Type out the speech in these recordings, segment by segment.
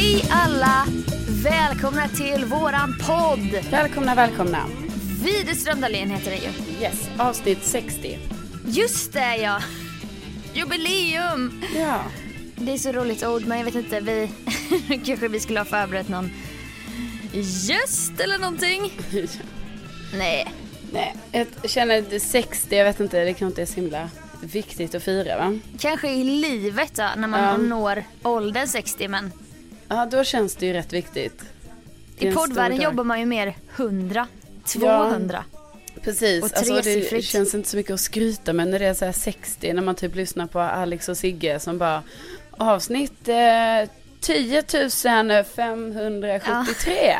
Hej alla! Välkomna till våran podd! Välkomna, välkomna. Widerström Dahlén heter det ju. Yes, avsnitt 60. Just det ja! Jubileum! Ja. Det är så roligt ord men jag vet inte, vi kanske vi skulle ha förberett någon gäst eller någonting? Nej. Nej, jag känner att 60, jag vet inte, det kanske inte är så himla viktigt att fira va? Kanske i livet då, när man Ja. når åldern 60 men Ja, då känns det ju rätt viktigt. I poddvärlden jobbar man ju mer 100, 200. Precis, och alltså det känns inte så mycket att skryta men när det är så här 60, när man typ lyssnar på Alex och Sigge som bara avsnitt eh, 10 573.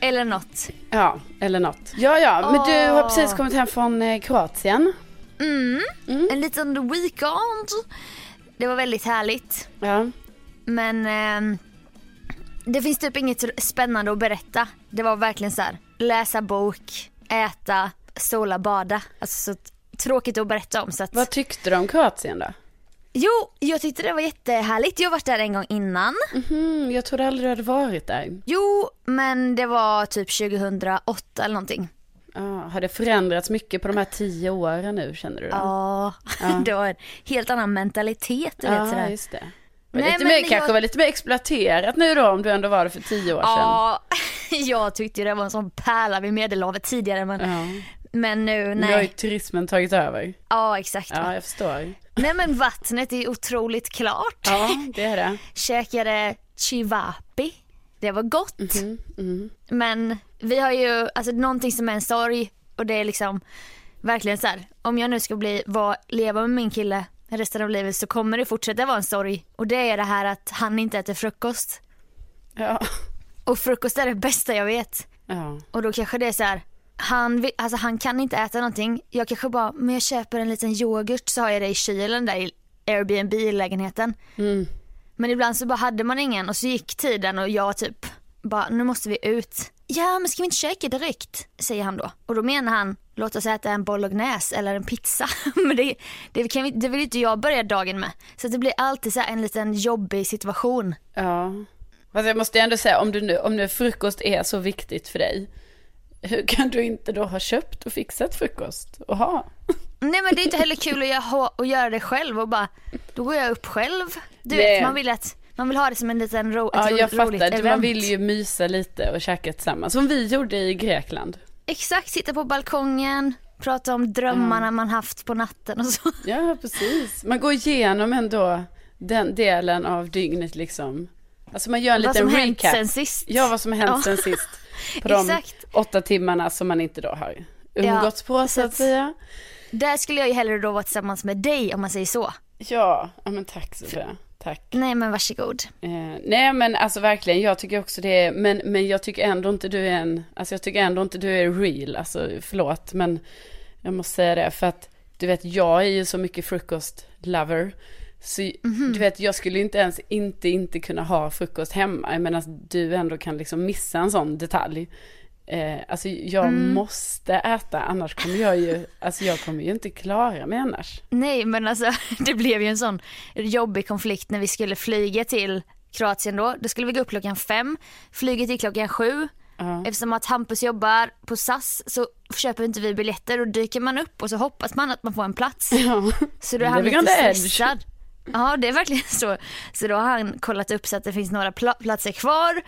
Eller något. Ja, eller något. Ja, ja, men du har precis kommit hem från eh, Kroatien. Mm. En liten weekend. Det var väldigt härligt. Ja, Men ehm, det finns typ inget spännande att berätta. Det var verkligen så här: läsa bok, äta, sola, bada. Alltså så tråkigt att berätta om så att... vad tyckte du om Kroatien då? Jo, jag tyckte det var jättehärligt. Jag har varit där en gång innan. Mm, jag trodde aldrig du hade varit där. Jo, men det var typ 2008 eller någonting. Ja, har det förändrats mycket på de här tio åren nu känner du? Då? Ja, det var en helt annan mentalitet du vet sådär. just det. Var Nej, lite men mer, jag- kanske var lite mer exploaterat nu då om du ändå var det för tio år sedan. Ja, jag tyckte det var en sån pärla vid medelhavet tidigare men, Ja. men nu Nu har ju nej. turismen tagit över. Ja exakt. Ja, jag förstår. Nej men vattnet är otroligt klart. Ja, det är det. Käkade chivapi. Det var gott. Mhm, Men vi har ju, alltså någonting som är en sorg och det är liksom verkligen så här. om jag nu ska bli, var, leva med min kille resten av livet så kommer det fortsätta vara en sorg. Och det är det här att han inte äter frukost. Ja. Och frukost är det bästa jag vet. Ja. Och då kanske det är så här. Han, vill, alltså han kan inte äta någonting. Jag kanske bara, men jag köper en liten yoghurt så har jag det i kylen där i Airbnb i lägenheten. Mm. Men ibland så bara hade man ingen och så gick tiden och jag typ bara, nu måste vi ut. Ja men ska vi inte käka direkt? Säger han då. Och då menar han, låt oss äta en bolognese eller en pizza. men det, det, kan vi, det vill inte jag börja dagen med. Så det blir alltid så en liten jobbig situation. ja. Fast jag måste ändå säga, om, du nu, om nu frukost är så viktigt för dig, hur kan du inte då ha köpt och fixat frukost och ha? Nej men det är inte heller kul att göra, att göra det själv och bara, då går jag upp själv. Du vet, man vill, att, man vill ha det som en liten ro, Ja, ro, jag roligt fattar. event. Man vill ju mysa lite och käka tillsammans, som vi gjorde i Grekland. Exakt, sitta på balkongen, prata om drömmarna man haft på natten och så. Ja, precis. Man går igenom ändå den delen av dygnet liksom. Alltså man gör en Vad liten som hänt recap. sen sist. Ja, vad som hänt Ja. sen sist. På de Exakt. åtta timmarna som man inte då har umgåtts på så att säga. Där skulle jag ju hellre då vara tillsammans med dig om man säger så. Ja, ja men tack Sofia. Tack. Nej men varsågod. Eh, nej men alltså verkligen, jag tycker också det är, men, men jag tycker ändå inte du är en, alltså jag tycker ändå inte du är real, alltså förlåt men jag måste säga det för att du vet jag är ju så mycket frukost-lover. Så Mhm. du vet jag skulle inte ens inte inte kunna ha frukost hemma, jag menar du ändå kan liksom missa en sån detalj. Eh, alltså jag Mm. måste äta annars kommer jag ju, alltså jag kommer ju inte klara mig annars. Nej men alltså det blev ju en sån jobbig konflikt när vi skulle flyga till Kroatien då. Då skulle vi gå upp klockan fem, flyget gick klockan sju. Ja. Eftersom att Hampus jobbar på SAS så köper inte vi biljetter och dyker man upp och så hoppas man att man får en plats. Ja. Så då är han lite edge. stressad. Ja det är verkligen så. Så då har han kollat upp så att det finns några pla- platser kvar.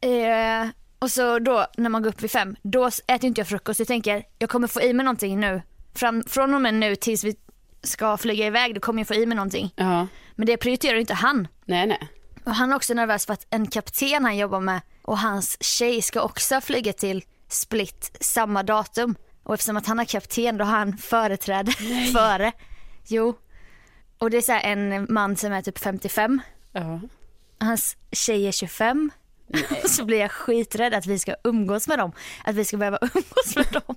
Eh, och så då när man går upp vid fem, då äter inte jag frukost. Jag tänker jag kommer få i mig någonting nu. Fram, från och med nu tills vi ska flyga iväg då kommer jag få i mig någonting. ja, Men det prioriterar inte han. nej nej. Och han är också nervös för att en kapten han jobbar med och hans tjej ska också flyga till Split samma datum. Och eftersom att han är kapten då har han företräde före. Jo. Och det är så en man som är typ 55. Ja. Hans tjej är 25. Så blir jag skiträdd att vi ska umgås med dem. Att vi ska behöva umgås med dem.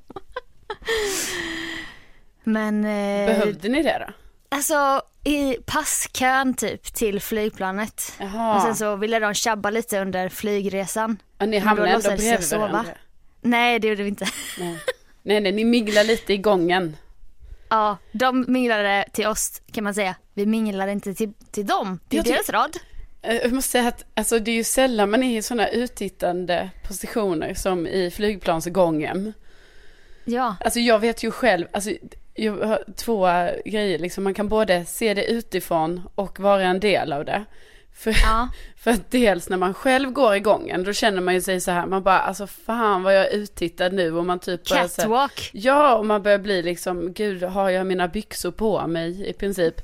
Men eh, Behövde ni det då? alltså i passkön typ till flygplanet. Jaha. Och sen så ville de tjabba lite under flygresan. Ja, ni hamnade ändå bredvid varandra. Nej det gjorde vi inte. Nej. nej, nej, ni minglar lite i gången. Ja, de minglade till oss kan man säga. Vi minglade inte till, till dem. Är Jag deras rad. Eh, Jag måste säga att alltså, det är ju sällan man är i sådana uttittande positioner som i flygplansgången. Ja. Alltså jag vet ju själv, alltså jag har två grejer liksom, man kan både se det utifrån och vara en del av det. För, Ja. för att dels när man själv går i gången, då känner man ju sig så här, man bara alltså fan vad jag är uttittad nu och man typ börjar så här, Catwalk. Ja, och man börjar bli liksom, gud har jag mina byxor på mig i princip.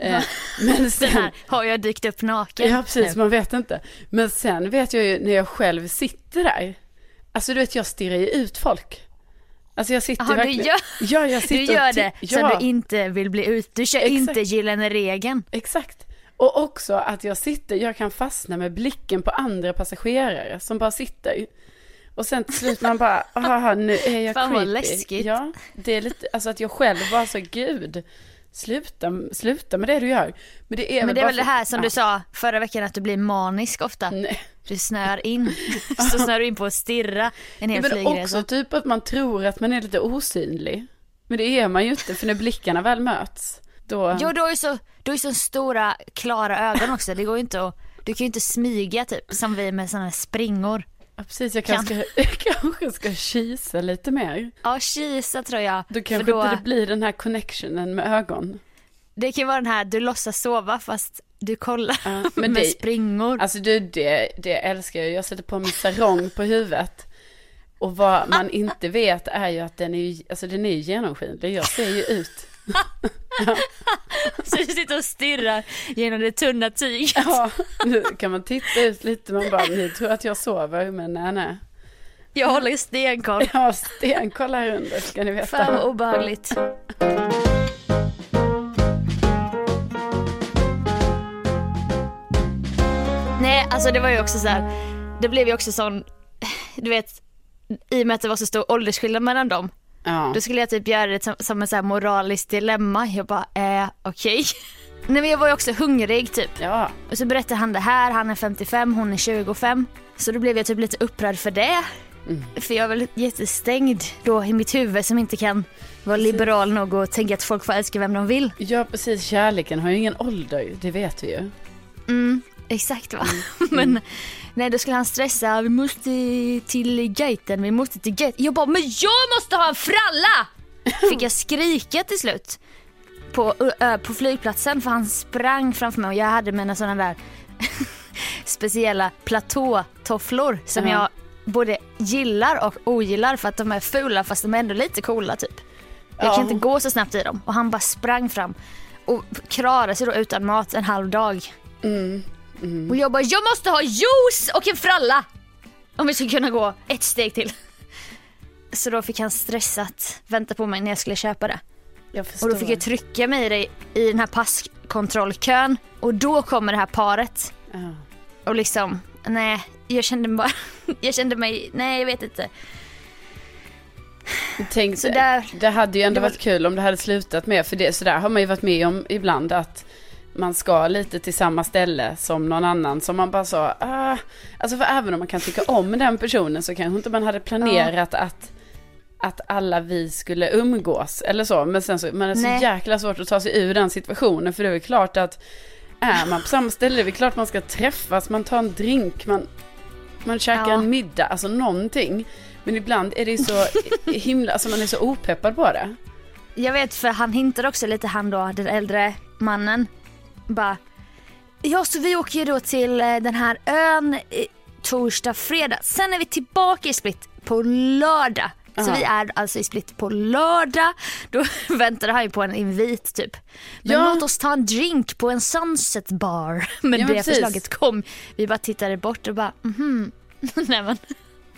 Eh, men sen, här, har jag dykt upp naken? ja precis, nu? man vet inte. Men sen vet jag ju när jag själv sitter där, alltså du vet jag stirrar ju ut folk. Alltså jag sitter Jaha, du verkligen, gör- ja, jag sitter Du gör det så ja, du inte vill bli ut. Du kör Exakt. inte gyllene regeln. Exakt. Och också att jag sitter, jag kan fastna med blicken på andra passagerare som bara sitter. Och sen till slut man bara, aha, nu är jag Fan, vad creepy. läskigt. Ja, det är lite, alltså att jag själv bara så, gud, sluta, sluta med det du gör. Men det är Men det är väl det här som ja. du sa förra veckan att du blir manisk ofta. Nej. Du snör in. Så snör du in på att stirra en hel Men flygresa. också typ att man tror att man är lite osynlig. Men det är man ju inte, för när blickarna väl möts, då... Jo du har ju så, du har så stora klara ögon också. Det går ju inte att, du kan ju inte smyga typ som vi med sådana här springor. Ja, precis, jag kanske, kanske ska kisa lite mer. Ja kisa tror jag. Då kanske då, inte det blir den här connectionen med ögon. det kan vara den här, du låtsas sova fast du kollar Ja, med det- springor. Alltså du, det, det älskar jag. Jag sätter på min sarong på huvudet. Och vad man inte vet är ju att den är, alltså den är genomskinlig. Jag ser ju ut. Så du sitter och stirrar genom det tunna tyget. Ja, nu kan man titta ut lite. Man bara, ni tror att jag sover, men nej, nej. Jag håller stenkoll. Jag har stenkoll här under, ska ni veta. Fan vad obehagligt. Nej, alltså det var ju också så här. Det blev ju också sån, du vet, i och med att det var så stor åldersskillnad mellan dem. Ja. Då skulle jag typ göra det som, som en så här moraliskt dilemma. Jag bara, eh, okej. Nej men jag var ju också hungrig typ. ja, Och så berättade han det här, han är 55, hon är 25. Så då blev jag typ lite upprörd för det. För jag är väl jättestängd då i mitt huvud som inte kan vara liberal nog och tänka att folk får älska vem de vill. ja, precis. Kärleken har ju ingen ålder, det vet vi ju. Mm, exakt va. men nej då skulle han stressa, vi måste till gaten, vi måste till gaten. Jag bara, men jag måste ha en fralla! Fick jag skrika till slut. På, ö, på flygplatsen för han sprang framför mig och jag hade mina sådana där speciella platåtofflor som Ja. jag både gillar och ogillar för att de är fula fast de är ändå lite coola typ. Jag Ja. kan inte gå så snabbt i dem och han bara sprang fram och klarade sig då utan mat en halv dag. Och jag bara, jag måste ha juice och en fralla! Om vi ska kunna gå ett steg till. Så då fick han stressat vänta på mig när jag skulle köpa det. Och då fick jag trycka mig i, i den här passkontrollkön och då kommer det här paret. Ja. Och liksom, nej, jag kände bara, jag kände mig, nej jag vet inte. Tänk, Så där- det hade ju ändå var- varit kul om det hade slutat med, för det, så där har man ju varit med om ibland att man ska lite till samma ställe som någon annan som man bara sa, ah, alltså för även om man kan tycka om den personen så kanske inte man hade planerat att att alla vi skulle umgås eller så, men sen så, man är så Nej. jäkla svårt att ta sig ur den situationen för det är väl klart att är man på samma ställe, det är väl klart man ska träffas, man tar en drink, man, man käkar Ja. en middag, alltså någonting. Men ibland är det ju så himla, alltså man är så opeppad på det. Jag vet för han hintade också lite han då, den äldre mannen. Bara, ja så vi åker ju då till eh, den här ön torsdag, fredag. Sen är vi tillbaka i Split på lördag. Så Aha. vi är alltså i Split på lördag. Då väntade han ju på en invit typ. Men Ja. låt oss ta en drink på en sunset bar. Men Ja, men det precis. förslaget kom. Vi bara tittade bort och bara mhm. Nej men.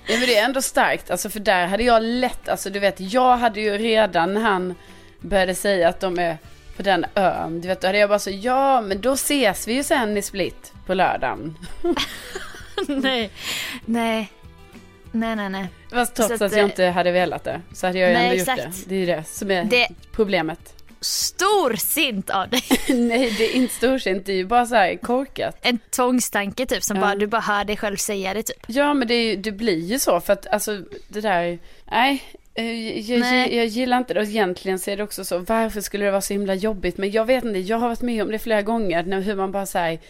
Ja men det är ändå starkt, alltså för där hade jag lätt, alltså du vet, jag hade ju redan när han började säga att de är på den ön, du vet, då hade jag bara så, ja men då ses vi ju sen i Split på lördagen. nej. Nej. Nej nej nej. Fast trots Så att, att, jag eh, inte hade velat det, så hade jag ju Nej, ändå gjort exakt. det. Det är ju det som är Det- problemet. Storsint av dig. Nej det är inte storsint, det är ju bara så här korkat. En tvångstanke typ som Ja. bara, du bara hör dig själv säga det typ. Ja men det, är, det blir ju så för att alltså det där, nej. Eh, Jag, Nej. jag gillar inte det och egentligen så är det också så, varför skulle det vara så himla jobbigt? Men jag vet inte, jag har varit med om det flera gånger, när, hur man bara säger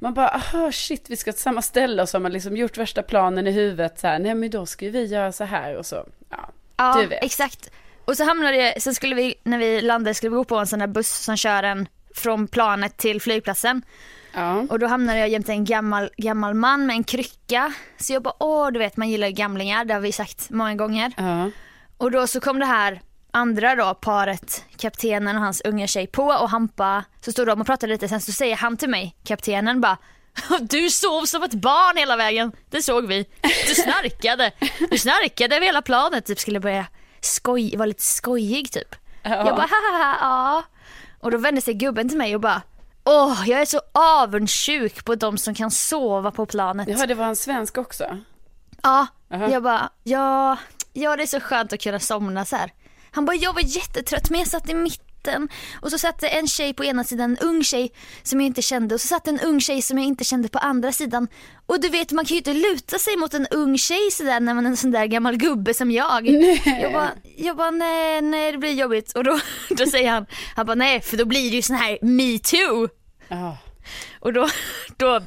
man bara, aha shit vi ska till samma ställe och så har man liksom gjort värsta planen i huvudet så här, nej men då ska vi göra så här och så, ja. Ja, Du vet. exakt. Och så hamnade jag, sen skulle vi, när vi landade skulle vi gå på en sån där buss som kör en från planet till flygplatsen. Ja, Och då hamnade jag jämte en gammal, gammal man med en krycka. Så jag bara, åh du vet man gillar gamlingar, det har vi sagt många gånger. ja, Och då så kom det här andra då, paret, kaptenen och hans unga tjej på och Hampa, så stod de och pratade lite, sen så säger han till mig, kaptenen bara du sov som ett barn hela vägen, det såg vi. Du snarkade, du snarkade över hela planet, typ skulle börja skoj, vara lite skojig typ. Ja. Jag bara haha, ja. Och då vände sig gubben till mig och bara Åh, jag är så avundsjuk på de som kan sova på planet. Jaha, det var en svensk också. Ja, Aha. jag bara, ja, ja det är så skönt att kunna somna så här. Han bara, jag var jättetrött men jag satt i mitten och så satt en tjej på ena sidan, en ung tjej som jag inte kände och så satt en ung tjej som jag inte kände på andra sidan. Och du vet man kan ju inte luta sig mot en ung tjej sådär när man är en sån där gammal gubbe som jag. Jag bara, jag bara nej, nej det blir jobbigt och då, då säger han, han bara nej för då blir det ju sån här metoo. Ja. Och då, då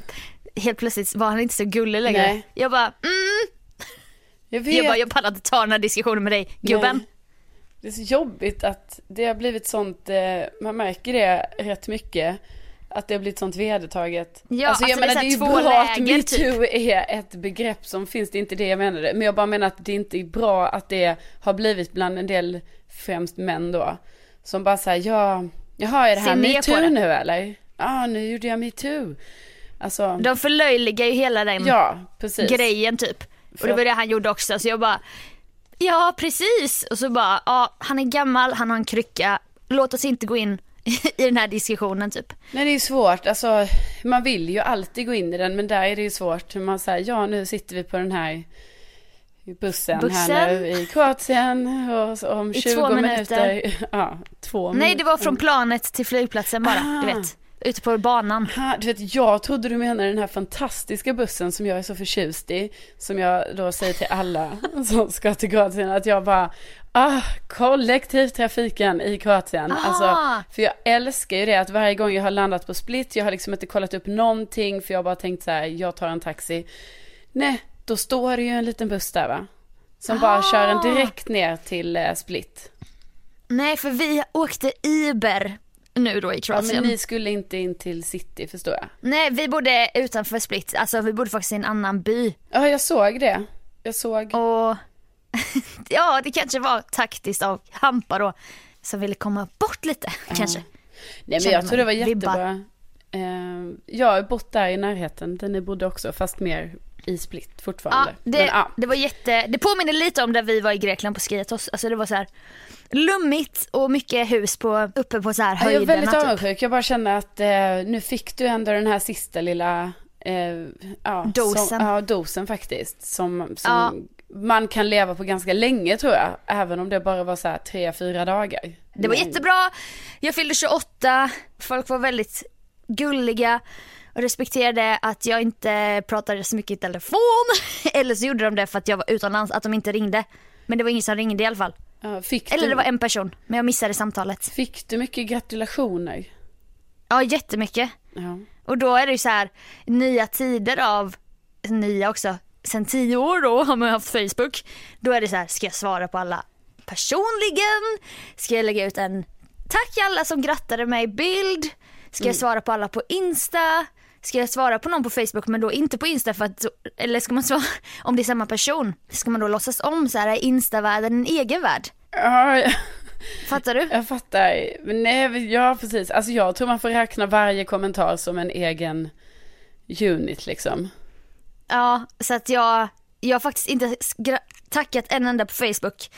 helt plötsligt var han inte så gullig längre. Nej. Jag bara, mm, Jag vet. jag bara, jag pallar inte ta den här diskussionen med dig, gubben. Nej. Det är så jobbigt att det har blivit sånt, eh, man märker det rätt mycket. Att det har blivit sånt vedertaget. Ja, alltså, jag alltså, det är menar det är ju bra att metoo är ett begrepp som finns, det är inte det jag menade. Men jag bara menar att det inte är bra att det har blivit bland en del, främst män då. Som bara säger ja, jaha är det här metoo nu eller? Ja, nu gjorde jag metoo. Alltså, De förlöjligar ju hela den ja, grejen typ. Och det var det han gjorde också så jag bara, ja precis. Och så bara, ja han är gammal, han har en krycka, låt oss inte gå in i den här diskussionen typ. Nej det är svårt, alltså man vill ju alltid gå in i den men där är det ju svårt. Man säger ja nu sitter vi på den här bussen, Bussen. här nu i Kroatien och om I 20 två minuter. minuter. Ja, två Nej det var från planet till flygplatsen bara, du Ah. vet. Ute på banan. Ha, du vet, jag trodde du menade den här fantastiska bussen som jag är så förtjust i. Som jag då säger till alla som ska till Kroatien att jag bara, ah, kollektivtrafiken i Kroatien. Ah. Alltså, för jag älskar ju det att varje gång jag har landat på Split, jag har liksom inte kollat upp någonting för jag har bara tänkt så här, jag tar en taxi. Nej, då står det ju en liten buss där va? Som bara Ah. kör en direkt ner till eh, Split. Nej för vi åkte Uber nu då i Ja, Kroatien. men ni skulle inte in till city förstår jag. Nej vi bodde utanför Split, alltså vi bodde faktiskt i en annan by. Ja, jag såg det. Jag såg. Och ja det kanske var taktiskt av Hampa då som ville komma bort lite kanske. Nej men jag tror det var man vibbar. jättebra. Eh, jag har bott där i närheten där ni bodde också fast mer i Split Ja, fortfarande. det, Men, ja. det var jätte, det påminner lite om där vi var i Grekland på Skiatos. Alltså det var så här lummigt och mycket hus på, uppe på så här Ja, Jag är höjderna. väldigt typ. avundsjuk. Jag bara känner att eh, nu fick du ändå den här sista lilla eh, ja, Dosen. Som, ja, dosen faktiskt. Som, som man kan leva på ganska länge tror jag. Även om det bara var så här tre, fyra dagar. Det var Men- jättebra. Jag fyllde 28, folk var väldigt gulliga och respekterade att jag inte pratade så mycket i telefon. Eller så gjorde de det för att jag var utomlands, att de inte ringde. Men det var ingen som ringde i alla fall. Ja, fick, Eller du, det var en person, men jag missade samtalet. fick du mycket gratulationer? Ja, jättemycket. Ja. Och då är det ju så här nya tider av, nya också, sen tio år då har man haft Facebook. Då är det så här, ska jag svara på alla personligen? Ska jag lägga ut en tack alla som grattade mig bild? Ska jag svara på alla på Insta? Ska jag svara på någon på Facebook men då inte på Insta för att, eller ska man svara, om det är samma person, ska man då låtsas om så här, är Insta-världen en egen värld? Ja, Fattar du? jag fattar. Men nej, ja precis. Alltså jag tror man får räkna varje kommentar som en egen unit liksom. Ja, så att jag, jag har faktiskt inte tackat en enda på Facebook.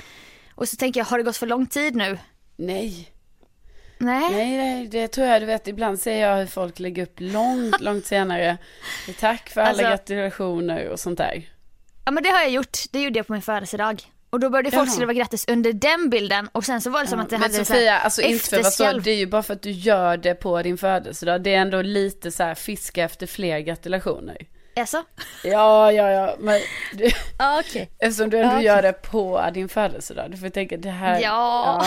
Och så tänker jag, har det gått för lång tid nu? Nej. Nej. Nej, nej, det tror jag. Du vet, ibland ser jag hur folk lägger upp långt, långt senare. Tack för alla Alltså- gratulationer och sånt där. Ja men det har jag gjort, det gjorde jag på min födelsedag. Och då började folk Jaha. skriva grattis under den bilden och sen så var det som att det Men hade så Sofia, här alltså inte för vad så, det är ju bara för att du gör det på din födelsedag. Det är ändå lite så här fiska efter fler gratulationer. Alltså? Ja, ja, ja, men du, Ja okej. eftersom du ändå Ja, okej. gör det på din födelsedag. Du får tänka det här. Ja. Ja.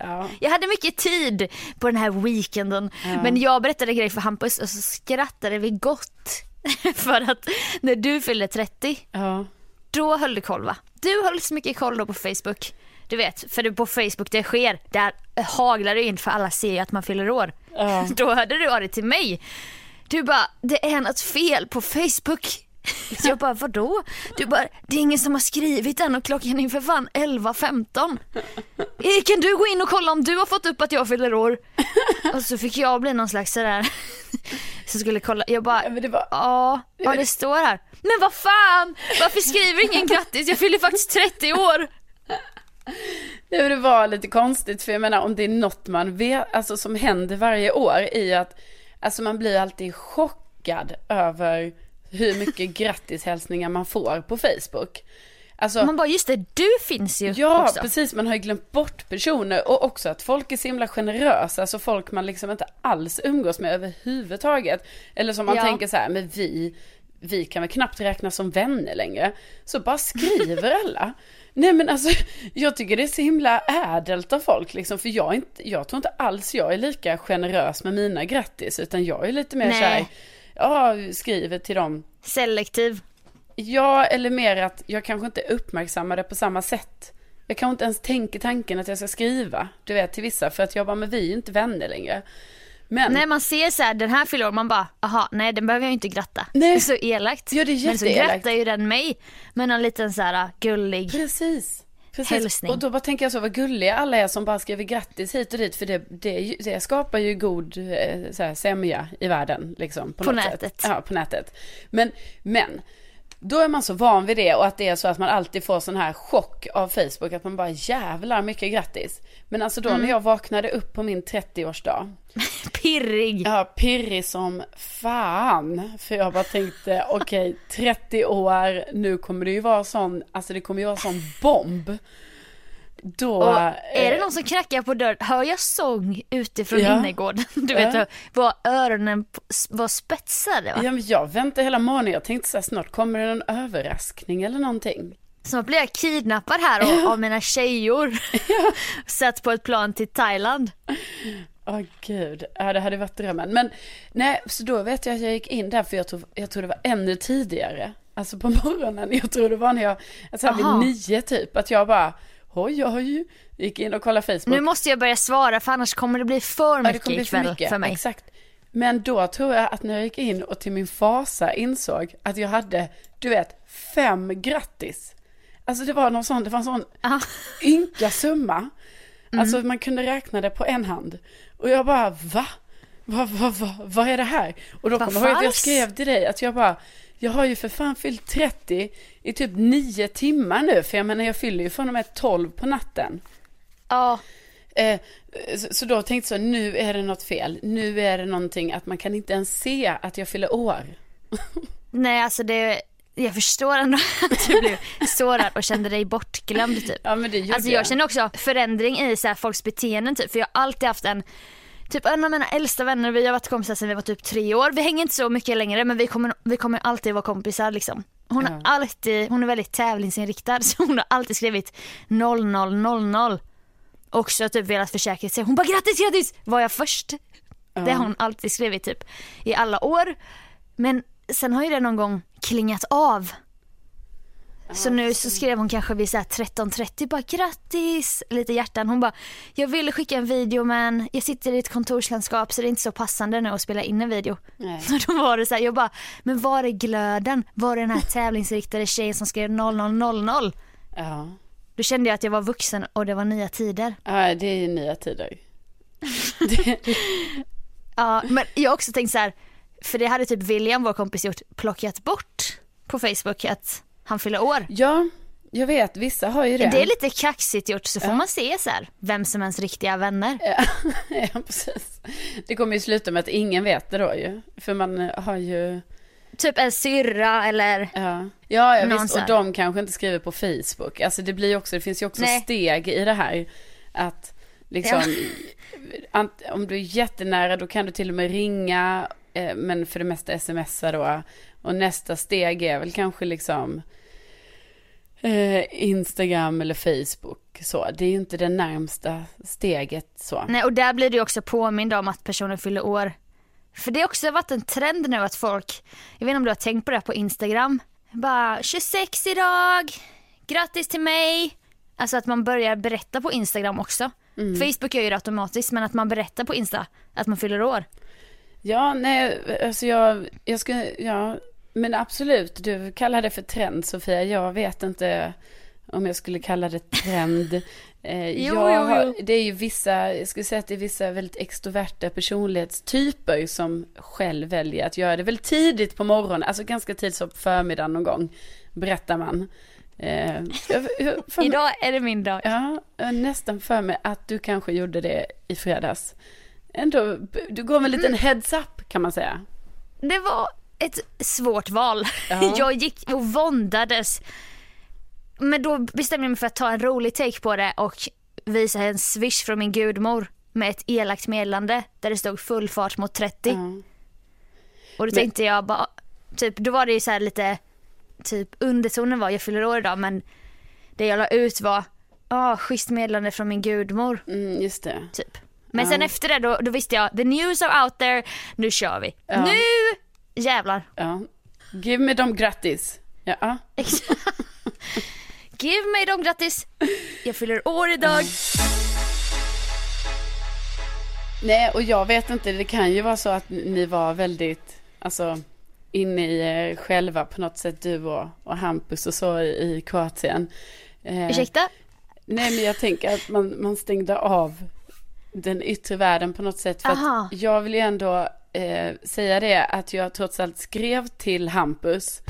Ja. Jag hade mycket tid på den här weekenden. Men jag berättade en grej för Hampus och så skrattade vi gott. för att när du fyllde 30 ja. Då höll du koll va? Du höll så mycket koll då på Facebook. Du vet, för det på Facebook det sker. Där haglar det in för alla ser ju att man fyller år. Ja. Då hörde du av dig till mig. Du bara, det är något fel på Facebook. Så jag bara, vadå? Du bara, det är ingen som har skrivit än och klockan är för fan 11.15. Eh, Kan du gå in och kolla om du har fått upp att jag fyller år? Och så fick jag bli någon slags sådär, som skulle kolla. Jag bara, Ja, var- ja, ja det står här. Men vad fan, varför skriver ingen grattis? Jag fyller faktiskt 30 år. Nej, det var lite konstigt för jag menar om det är något man vet, alltså som händer varje år i att, alltså man blir alltid chockad över hur mycket grattishälsningar man får på Facebook. Alltså, Man bara, just det, du finns ju Ja, också. precis. Man har ju glömt bort personer och också att folk är så himla generösa. Alltså folk man liksom inte alls umgås med överhuvudtaget. Eller som man Ja. tänker så här, men vi, vi kan väl knappt räknas som vänner längre. Så bara skriver alla. Nej men alltså, jag tycker det är så himla ädelt av folk liksom. För jag, inte, jag tror inte alls jag är lika generös med mina grattis. Utan jag är lite mer Nej. så här, ja, skriver till dem Selektiv. Ja, eller mer att jag kanske inte uppmärksammar det på samma sätt. Jag kanske inte ens tänker tanken att jag ska skriva, du vet, till vissa. För att jag bara, men vi är ju inte vänner längre. Men, Nej man ser så här, den här fyller man bara, aha, nej den behöver jag inte gratta. Nej. Det är så elakt. Ja, det är Men så jätteelakt. grattar ju den mig med någon liten så här gullig. precis. Precis. Hälsning. Och då bara tänker jag så, vad gulliga alla är som bara skriver grattis hit och dit. För det, det, det skapar ju god eh, så här, sämja i världen. Liksom, på På nätet. Sätt. Ja, på nätet. Men, men, då är man så van vid det och att det är så att man alltid får sån här chock av Facebook. Att man bara jävlar mycket grattis. Men alltså då Mm. när jag vaknade upp på min 30-årsdag. Pirrig. Ja, pirrig som fan. För jag bara tänkte, okej, 30 år, nu kommer det ju vara sån, alltså det kommer ju vara sån bomb. Då... Och är det eh, någon som knackar på dörren, hör jag sång utifrån Ja. innergården? Du Ja. vet, var öronen p- var spetsade va? Ja, men jag väntade hela morgonen, jag tänkte så här, snart kommer det någon överraskning eller någonting. Snart blir jag kidnappad här av, av mina tjejor. Satt på ett plan till Thailand. Åh gud, ja det hade varit drömmen. Men nej, så då vet jag att jag gick in där för jag tror, jag tror det var ännu tidigare. Alltså på morgonen, jag tror det var när jag, alltså här vid nio typ, att jag bara, oj oj, gick in och kollade Facebook. Nu måste jag börja svara för annars kommer det bli för Ja, mycket det kommer bli för ikväll mycket. för mig. Exakt. Men då tror jag att när jag gick in och till min fasa insåg att jag hade, du vet, fem grattis. Alltså det var någon sån, det var en sån Ja. ynka summa. Mm. Alltså man kunde räkna det på en hand. Och jag bara, va? vad, vad, vad, vad är det här? Och då kommer jag ihåg att jag skrev till dig att jag bara, jag har ju för fan fyllt 30 i typ nio timmar nu, för jag menar jag fyller ju från och med 12 på natten. Ja, Eh, så, så då tänkte jag så, nu är det något fel. Nu är det någonting att man kan inte ens se att jag fyller år. nej alltså det, jag förstår ändå att du blev sårad och kände dig bortglömd typ. Ja men det gjorde Alltså jag känner också förändring i så här folks beteenden typ, för jag har alltid haft en Typ en av mina äldsta vänner, vi har varit kompisar sedan vi var typ tre år. Vi hänger inte så mycket längre men vi kommer, vi kommer alltid vara kompisar liksom. Hon har alltid, hon är väldigt tävlingsinriktad så hon har alltid skrivit 0000. Också typ velat försäkra sig. Hon bara grattis grattis! Var jag först? Det har hon alltid skrivit typ i alla år. Men sen har ju det någon gång klingat av. Så nu så skrev hon kanske vid så här 13.30 bara grattis, lite hjärtan. Hon bara jag ville skicka en video men jag sitter i ett kontorslandskap så det är inte så passande nu att spela in en video. Nej. Så då var det så här, jag bara men var är glöden? Var är den här tävlingsinriktade tjejen som skrev 0000? Ja. Då kände jag att jag var vuxen och det var nya tider. ja, det är ju nya tider. Ja, men jag har också tänkt så här, för det hade typ William, vår kompis, gjort, plockat bort på Facebook att han fyller år. Ja, jag vet, vissa har ju det. Det är lite kaxigt gjort så får Ja. man se så här, vem som är ens riktiga vänner. Ja, ja, precis. Det kommer ju sluta med att ingen vet det då ju. För man har ju, Typ en syrra eller ja, ja, ja visst, och de kanske inte skriver på Facebook. Alltså det blir ju också, det finns ju också Nej. steg i det här. Att liksom, ant, om du är jättenära då kan du till och med ringa, eh, men för det mesta smsa då. Och nästa steg är väl kanske liksom eh, Instagram eller Facebook. Så det är ju inte det närmsta steget så. Nej och där blir du också påmind om att personen fyller år. För det har också varit en trend nu att folk, jag vet inte om du har tänkt på det på Instagram, bara 26 idag, grattis till mig. Alltså att man börjar berätta på Instagram också. Facebook gör ju det automatiskt men att man berättar på Insta att man fyller år. Ja, nej, alltså jag, jag ska, ja, men absolut, du kallar det för trend Sofia, jag vet inte om jag skulle kalla det trend. Eh, Jo, jag jo, har- jo. Det är ju vissa, jag skulle säga att det är vissa väldigt extroverta personlighetstyper som själv väljer att göra det väl tidigt på morgonen, alltså ganska tidigt så på förmiddagen någon gång, berättar man. Eh, för Idag är det min dag. Ja, har nästan för mig att du kanske gjorde det i fredags. Ändå, du gav en liten heads up kan man säga. Det var ett svårt val. Ja. Jag gick och våndades. Men då bestämde jag mig för att ta en rolig take på det och visa en swish från min gudmor med ett elakt meddelande där det stod full fart mot 30. Ja. Och då tänkte jag bara, typ, då var det ju så här lite, typ undertonen var jag fyller år idag men det jag la ut var, ja ah, schysst meddelande från min gudmor. Mm, just det. Typ. Men Ja. sen efter det då, då visste jag, the news are out there, nu kör vi. Nu jävlar. Ja. Give me dem grattis. Ja. Give mig dem grattis. Jag fyller år idag. Nej, och jag vet inte, det kan ju vara så att ni var väldigt, alltså, inne i er själva på något sätt, du och, och Hampus och så i i Kroatien. Eh, Ursäkta? Nej, men jag tänker att man, man stängde av den yttre världen på något sätt. För jag vill ju ändå eh, säga det att jag trots allt skrev till Hampus.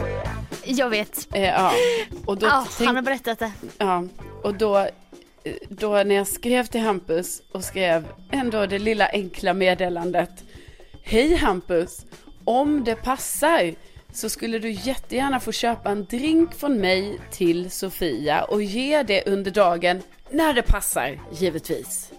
Jag vet. Eh, ja, och då Ja, tänk- han har berättat det. Ja, och då, eh, då när jag skrev till Hampus och skrev ändå det lilla enkla meddelandet. Hej Hampus, om det passar så skulle du jättegärna få köpa en drink från mig till Sofia och ge det under dagen när det passar, givetvis.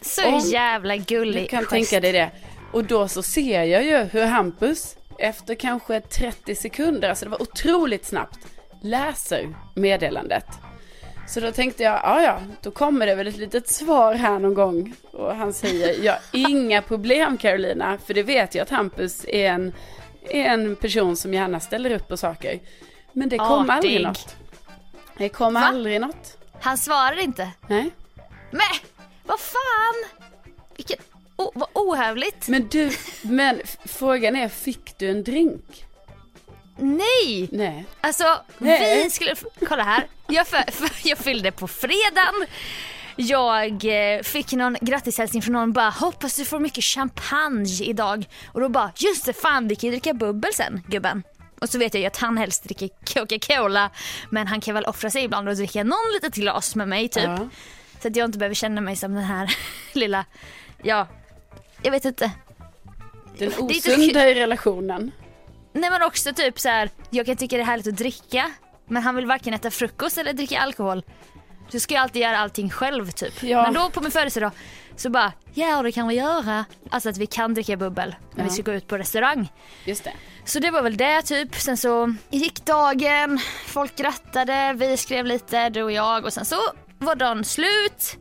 Så Om- jävla Du gullig. kan gest. tänka dig det. Och då så ser jag ju hur Hampus, efter kanske 30 sekunder, alltså det var otroligt snabbt, läser meddelandet. Så då tänkte jag, ja ja, då kommer det väl ett litet svar här någon gång. Och han säger, ja inga problem Carolina, för det vet jag att Hampus är en, är en person som gärna ställer upp på saker. Men det kom aldrig Artig. något. Det kom Va? aldrig något. Han svarar inte. Nej. Men vad fan. Vilken, oh, vad ohövligt. Men du, men frågan är, fick du en drink? Nej. Nej. Alltså Nej. vi skulle, kolla här. Jag, för, för, jag fyllde på fredagen. jag eh, fick någon grattishälsning från någon bara hoppas du får mycket champagne idag. Och då bara just det fan vi kan ju dricka bubbel sen gubben. Och så vet jag ju att han helst dricker Coca-Cola men han kan väl offra sig ibland och dricka någon litet glas med mig typ. Ja. Så att jag inte behöver känna mig som den här lilla, ja, jag vet inte. Den osunda i relationen. Nej men också typ så här, jag kan tycka det är härligt att dricka men han vill varken äta frukost eller dricka alkohol. Så ska jag alltid göra allting själv typ. Ja. Men då på min födelsedag så bara, ja det kan vi göra. Alltså att vi kan dricka bubbel när vi Ja. ska gå ut på restaurang. Just det. Så det var väl det typ. Sen så gick dagen, folk grattade, vi skrev lite du och jag och sen så var dagen slut.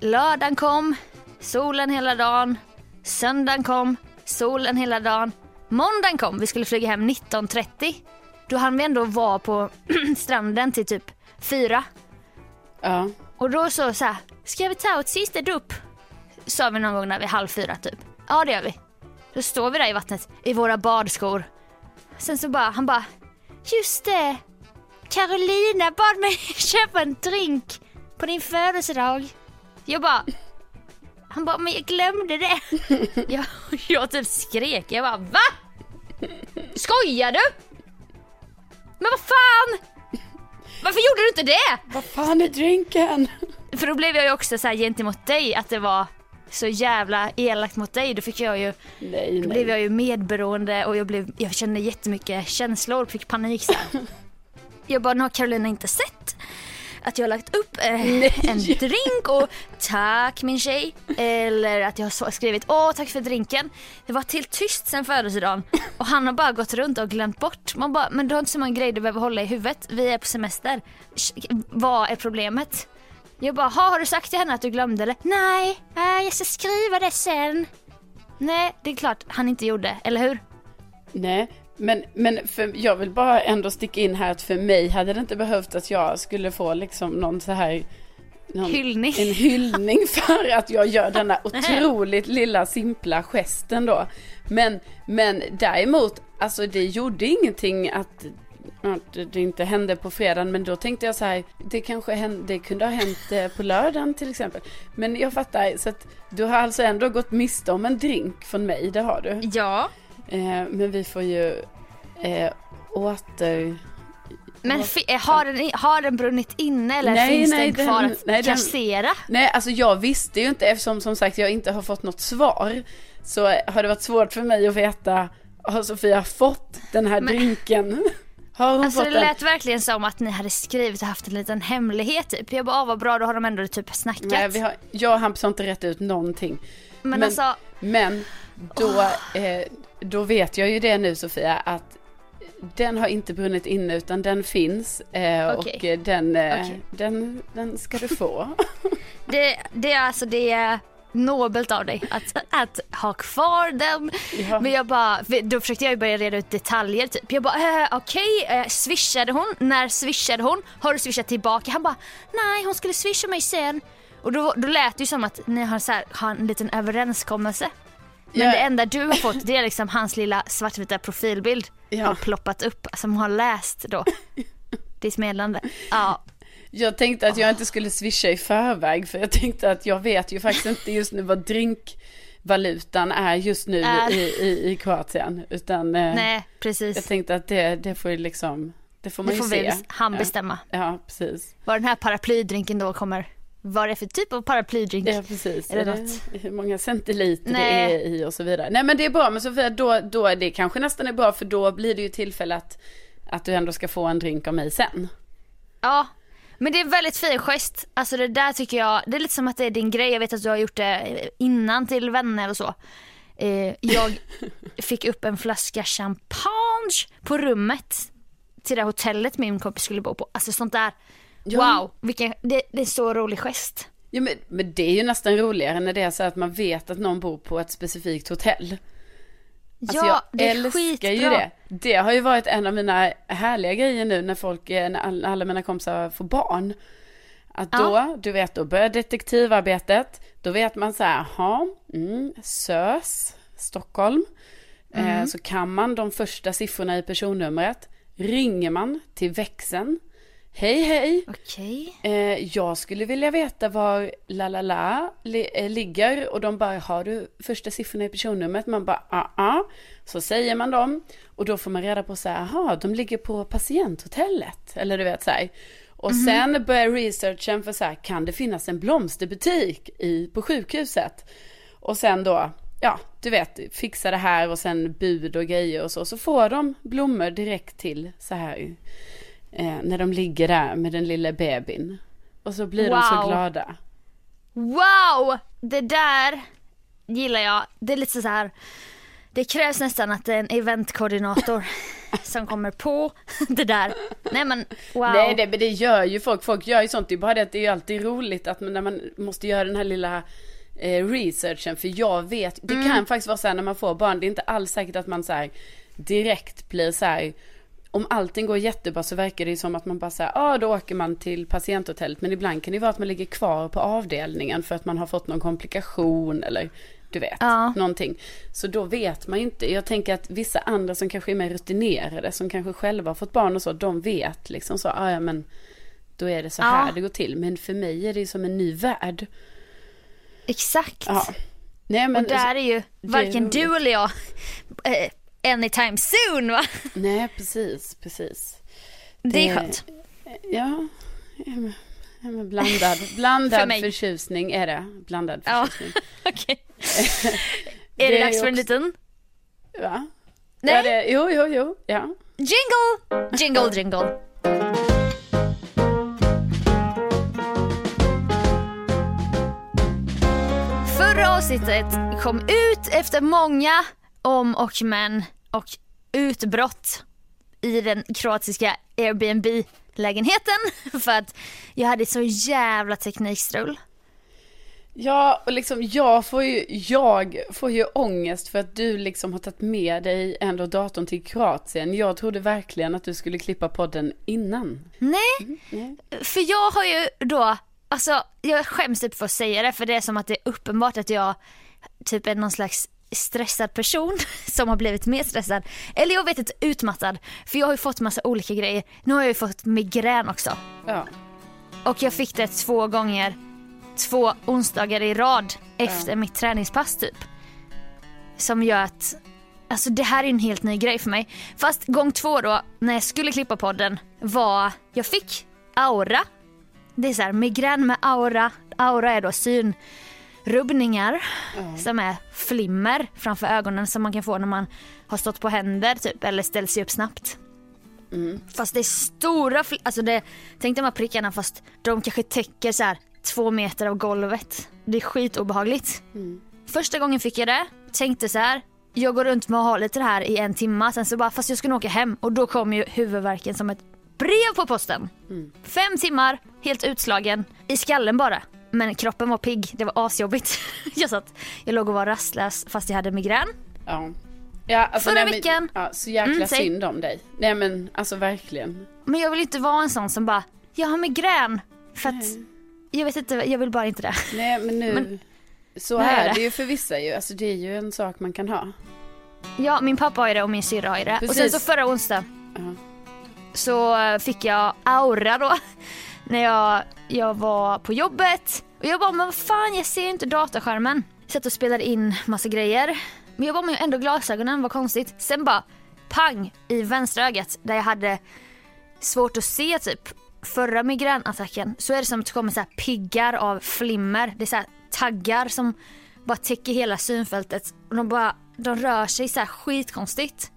Lördagen kom, solen hela dagen. Söndagen kom, solen hela dagen. Måndagen kom, vi skulle flyga hem 19.30. Då hann vi ändå vara på stranden till typ fyra. Ja. Och då så så här, ska vi ta ett sista dupp? Sa vi någon gång när vi halv fyra typ. Ja det gör vi. Då står vi där i vattnet i våra badskor. Sen så bara, han bara, just det. Carolina bad mig köpa en drink på din födelsedag. Jag bara, han bara, men jag glömde det. Jag, jag typ skrek, jag bara, va? Skojar du? Men vad fan? Varför gjorde du inte det? Vad fan är drinken? För då blev jag ju också så här gentemot dig att det var så jävla elakt mot dig. Då fick jag ju, Nej, då nej. blev jag ju medberoende och jag, blev, jag kände jättemycket känslor, fick panik här. Jag bara, nu har Carolina inte sett att jag har lagt upp eh, en drink och tack min tjej. Eller att jag har skrivit åh tack för drinken. Det var till tyst sen födelsedagen och han har bara gått runt och glömt bort. Man bara, men du har inte så många grejer du behöver hålla i huvudet. Vi är på semester. Vad är problemet? Jag bara, "Ha, har du sagt till henne att du glömde det? Nej, nej jag ska skriva det sen. Nej, det är klart han inte gjorde, eller hur? Nej, men, men för, jag vill bara ändå sticka in här att för mig hade det inte behövt att jag skulle få liksom någon så här någon, Hyllning. En hyllning för att jag gör denna otroligt lilla simpla gesten då. Men, men däremot, alltså det gjorde ingenting att, att det inte hände på fredagen. Men då tänkte jag så här, det kanske hände, det kunde ha hänt eh, på lördagen till exempel. Men jag fattar, så att du har alltså ändå gått miste om en drink från mig, det har du. Ja. Eh, men vi får ju eh, åter... Men eh, har, den, har den brunnit inne eller Nej, finns nej, den kvar den- att nej, den- kassera? Nej, alltså jag visste ju inte eftersom som sagt jag inte har fått något svar. Så har det varit svårt för mig att veta, har Sofia fått den här Men- drinken? Har hon Alltså fått det den? lät verkligen som att ni hade skrivit och haft en liten hemlighet typ. Jag bara, ah, vad bra, då har de ändå typ snackat. Nej, vi har, jag och Hampus har inte rätt ut någonting. men, men- alltså, Men då, eh, då vet jag ju det nu Sofia att den har inte brunnit inne utan den finns eh, och Okej. eh, den, eh, Okej. den, den ska du få. det, det är alltså det är nobelt av dig att, att ha kvar den. Ja. Men jag bara, då försökte jag ju börja reda ut detaljer typ. Jag bara, eh, okej, eh, swishade hon? När swishade hon? Har du swishat tillbaka? Han bara, nej hon skulle swisha mig sen. Och då, då lät det ju som att ni har, så här, har en liten överenskommelse. Men Ja. det enda du har fått det är liksom hans lilla svartvita profilbild Ja. har ploppat upp som har läst då. Ditt meddelande. Ja. Jag tänkte att jag inte skulle swisha i förväg för jag tänkte att jag vet ju faktiskt inte just nu vad drinkvalutan är just nu i, i, i Kroatien. Utan eh, Nej precis. jag tänkte att det, det får ju liksom, det får man Det ju får se. han Ja. bestämma. Ja, precis. Vad den här paraplydrinken då kommer, vad det är för typ av paraplydrink. Ja, precis. Är det Är det, hur många centiliter Nej. det är i och så vidare. Nej, men det är bra. Men Sofia, då, då är det kanske nästan är bra för då blir det ju tillfälle att, att du ändå ska få en drink av mig sen. Ja, men det är en väldigt fin gest. Alltså det där tycker jag, det är lite som att det är din grej. Jag vet att du har gjort det innan till vänner och så. Eh, jag fick upp en flaska champagne på rummet till det hotellet min kompis skulle bo på. Alltså sånt där, Ja. wow, vilken, det, det är så rolig gest. Ja, men, men det är ju nästan roligare när det är så att man vet att någon bor på ett specifikt hotell. Alltså ja, jag det är älskar skitbra. ju det. Det har ju varit en av mina härliga grejer nu när folk, eh, när all- alla mina kompisar får barn. Att då, Ja. du vet, då börjar detektivarbetet. Då vet man så här, jaha, mm, SÖS, Stockholm. Eh, Mm. så kan man de första siffrorna i personnumret. Ringer man till växeln. Hej hej! Okej. Eh, jag skulle vilja veta var la la la li, eh, ligger och de bara, har du första siffrorna i personnumret? Man bara, ah ah. Så säger man dem och då får man reda på så här, aha, de ligger på patienthotellet. Eller du vet så här. Och sen börjar researchen för så här, kan det finnas en blomsterbutik i, på sjukhuset? Och sen då, ja, du vet, fixa det här och sen bud och grejer och så. Så får de blommor direkt till så här, eh, när de ligger där med den lilla bebin. Och så blir de så Wow. glada. Wow! Det där gillar jag. Det är lite så här. Det krävs nästan att det är en eventkoordinator som kommer på det där. Nej men wow. Nej, det, men det gör ju folk. Folk gör ju sånt. Det är bara det att det är ju alltid roligt att man, när man måste göra den här lilla eh, researchen. För jag vet, det Mm. kan faktiskt vara så här när man får barn. Det är inte alls säkert att man så här direkt blir så här. Om allting går jättebra så verkar det ju som att man bara säger, ja ah, då åker man till patienthotellet. Men ibland kan det vara att man ligger kvar på avdelningen för att man har fått någon komplikation eller du vet, Ja. någonting. Så då vet man ju inte. Jag tänker att vissa andra som kanske är mer rutinerade, som kanske själva har fått barn och så, de vet liksom så, ah, ja men då är det så här Ja. det går till. Men för mig är det ju som en ny värld. Exakt. Ja. Nej men, Och där är ju varken roligt. du eller jag eh, anytime soon va? nej precis, precis. Det är Det- skönt. Ja, ja, men, ja, blandad, blandad För mig. förtjusning är det. Blandad Ja. förtjusning. Okej. Det är det är dags för en liten Va? Nej. Ja, det, jo, jo, jo, ja. jingle? Jingle jingle. Förra avsnittet kom ut efter många om och men och utbrott i den kroatiska Airbnb-lägenheten för att jag hade så jävla teknikstrul. Ja, och liksom jag får ju, jag får ju ångest för att du liksom har tagit med dig ändå datorn till Kroatien. Jag trodde verkligen att du skulle klippa podden innan. Nej, för jag har ju då, alltså jag skäms typ för att säga det för det är som att det är uppenbart att jag typ är någon slags stressad person som har blivit mer stressad. Eller jag vet inte, utmattad. För jag har ju fått massa olika grejer. Nu har jag ju fått migrän också. Ja, Och jag fick det två gånger, två onsdagar i rad efter mitt träningspass typ. Som gör att, alltså det här är en helt ny grej för mig. Fast gång två då, när jag skulle klippa podden, var, jag fick aura. Det är så här, migrän med aura. Aura är då synrubbningar som är flimmer framför ögonen som man kan få när man har stått på händer typ eller ställt sig upp snabbt. Fast det är stora, alltså det, tänk de här prickarna fast de kanske täcker så här två meter av golvet. Det är skitobehagligt. Första gången fick jag det, tänkte så här. Jag går runt med att ha lite det här i en timme, sen så bara fast jag ska nog åka hem och då kom ju huvudvärken som ett brev på posten. Fem timmar, helt utslagen, i skallen bara. Men kroppen var pigg, det var asjobbigt. jag satt, jag låg och var rastlös fast jag hade migrän. ja. Ja, alltså, Förra nej, men- veckan- Ja, så jäkla Mm, synd om dig. Nej men alltså verkligen. Men jag vill inte vara en sån som bara, jag har migrän. För att, jag vet inte, jag vill bara inte det. Nej men nu, Men- så Nu är det. det ju för vissa ju. Alltså det är ju en sak man kan ha. Ja, min pappa har ju det och min syrra har ju det. Och sen Precis. så förra onsdag Ja. så eh, fick jag aura då. När jag, jag var på jobbet. Och jag bara, men vad fan jag ser inte dataskärmen. Satt och spelade in massa grejer. Men jag var med ändå glasögonen, vad konstigt. Sen bara pang i vänstra ögat där jag hade svårt att se typ förra migränattacken. Så är det som att det kommer så här piggar av flimmer. Det är så taggar som bara täcker hela synfältet. Och de bara, de rör sig så här skitkonstigt.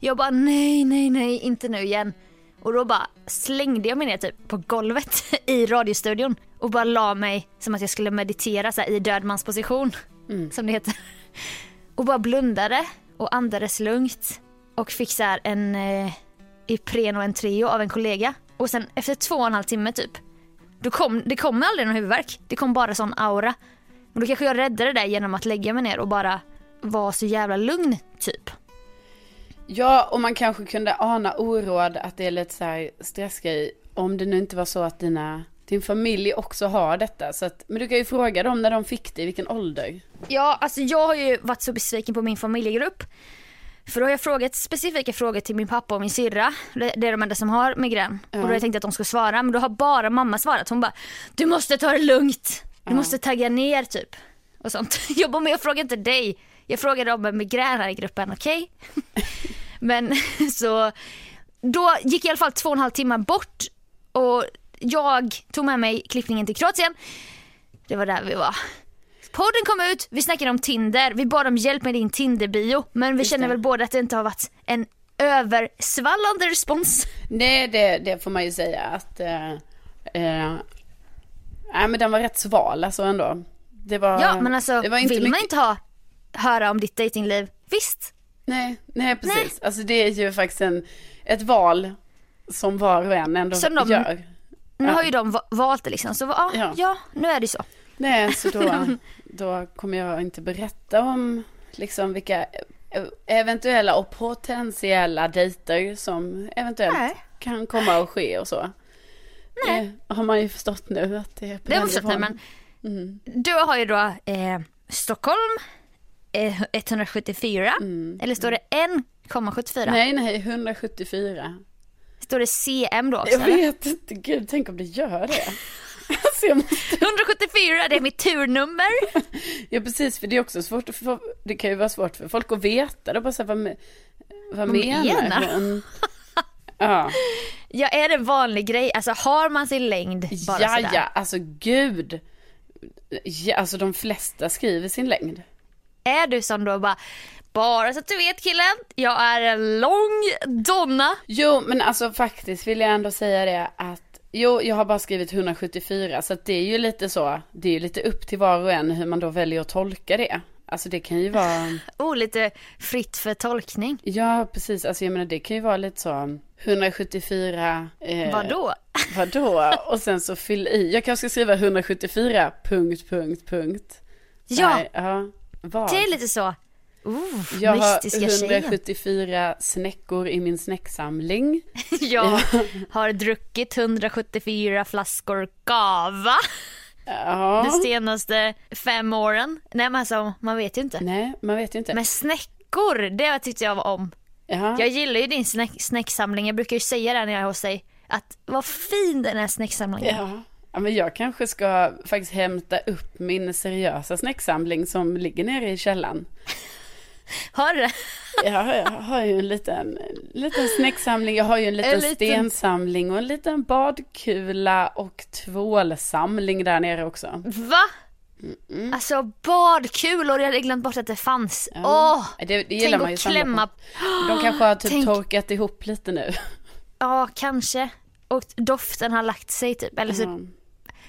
Jag bara nej, nej, nej, inte nu igen. Och då bara slängde jag mig ner typ på golvet i radiostudion och bara la mig som att jag skulle meditera så här, i dödmansposition. Som det heter. Och bara blundade och andades lugnt. Och fick så här en eh, Ipren och en Treo av en kollega. Och sen efter två och en halv timme typ. Då kom, det kom aldrig någon huvudvärk. Det kom bara sån aura. Och då kanske jag räddade det genom att lägga mig ner och bara vara så jävla lugn typ. Ja, och man kanske kunde ana oråd att det är lite så här stressgrej. Om det nu inte var så att dina, din familj också har detta. Så att, men du kan ju fråga dem när de fick det, i vilken ålder. Ja, alltså jag har ju varit så besviken på min familjegrupp. För då har jag frågat specifika frågor till min pappa och min syrra. Det är de enda som har migrän. Och då har jag tänkt att de ska svara men då har bara mamma svarat. Hon bara, du måste ta det lugnt. Du måste tagga ner typ. Och sånt. Jag bara, men jag frågar inte dig. Jag frågade om migrän här i gruppen, okej? men så då gick i alla fall två och en halv timme bort och jag tog med mig klippningen till Kroatien. Det var där vi var. Podden kom ut, vi snackade om Tinder, vi bad om hjälp med din Tinder-bio men vi känner det. väl båda att det inte har varit en översvallande respons. Nej, det, det får man ju säga att... Eh, eh, nej, men den var rätt sval alltså ändå. Det var, Ja men alltså det var inte vill mycket, man inte ha, höra om ditt datingliv, visst. Nej, nej precis. Alltså det är ju faktiskt en, ett val som var och en ändå Som de- gör. Nu har ju de va- valt det liksom så ja, Ja. ja nu är det så. Nej, så då, då kommer jag inte berätta om liksom vilka eh, eventuella och potentiella dejter som eventuellt Nej. kan komma att ske och så. Nej. Det har man ju förstått nu att det är på Det har förstått nu men du har ju då eh, Stockholm eh, 174 eller står det 1,74? Mm. Nej, nej, 174. Står det CM då också Jag vet inte, gud, tänk om det gör det. Alltså måste, 174 det är mitt turnummer. ja precis, för det är också svårt få, det kan ju vara svårt för folk att veta. Det bara så här, vad, vad menar menar hon? Ja, Ja är det en vanlig grej? Alltså har man sin längd bara ja, sådär? ja, alltså gud. Ja, alltså de flesta skriver sin längd. Är du som då bara bara så att du vet killen, jag är en lång donna. Jo, men alltså faktiskt vill jag ändå säga det att Jo, jag har bara skrivit 174 så att det är ju lite så, det är ju lite upp till var och en hur man då väljer att tolka det. Alltså det kan ju vara, Oh, lite fritt för tolkning. ja precis, alltså jag menar det kan ju vara lite så 174, eh, Vadå? vadå? Och sen så fyll i, jag kanske ska skriva 174 punkt, punkt, punkt. Så Ja. här, ja, vad? Det är lite så. Oh, Jag har mystiska tjejen. 174 snäckor i min snäcksamling. Jag har druckit 174 flaskor kava Ja. de senaste fem åren. Nej men alltså man vet ju inte. Nej, man vet ju inte. Men snäckor, det tyckte jag om. Jaha. Jag gillar ju din snäck, snäcksamling, jag brukar ju säga det när jag är hos dig. Att vad fin den här snäcksamlingen. Ja. ja, men jag kanske ska faktiskt hämta upp min seriösa snäcksamling som ligger nere i källaren. Har du det? Ja, jag har ju en liten, liten snäcksamling, jag har ju en liten, En liten- stensamling och en liten badkula och tvålsamling där nere också. Va? Alltså badkulor, jag hade glömt bort att det fanns. Åh! Det, det gillar tänk att klämma. på. De kanske har typ Tänk- torkat ihop lite nu. Ja, kanske. Och doften har lagt sig typ. Eller så, Mm.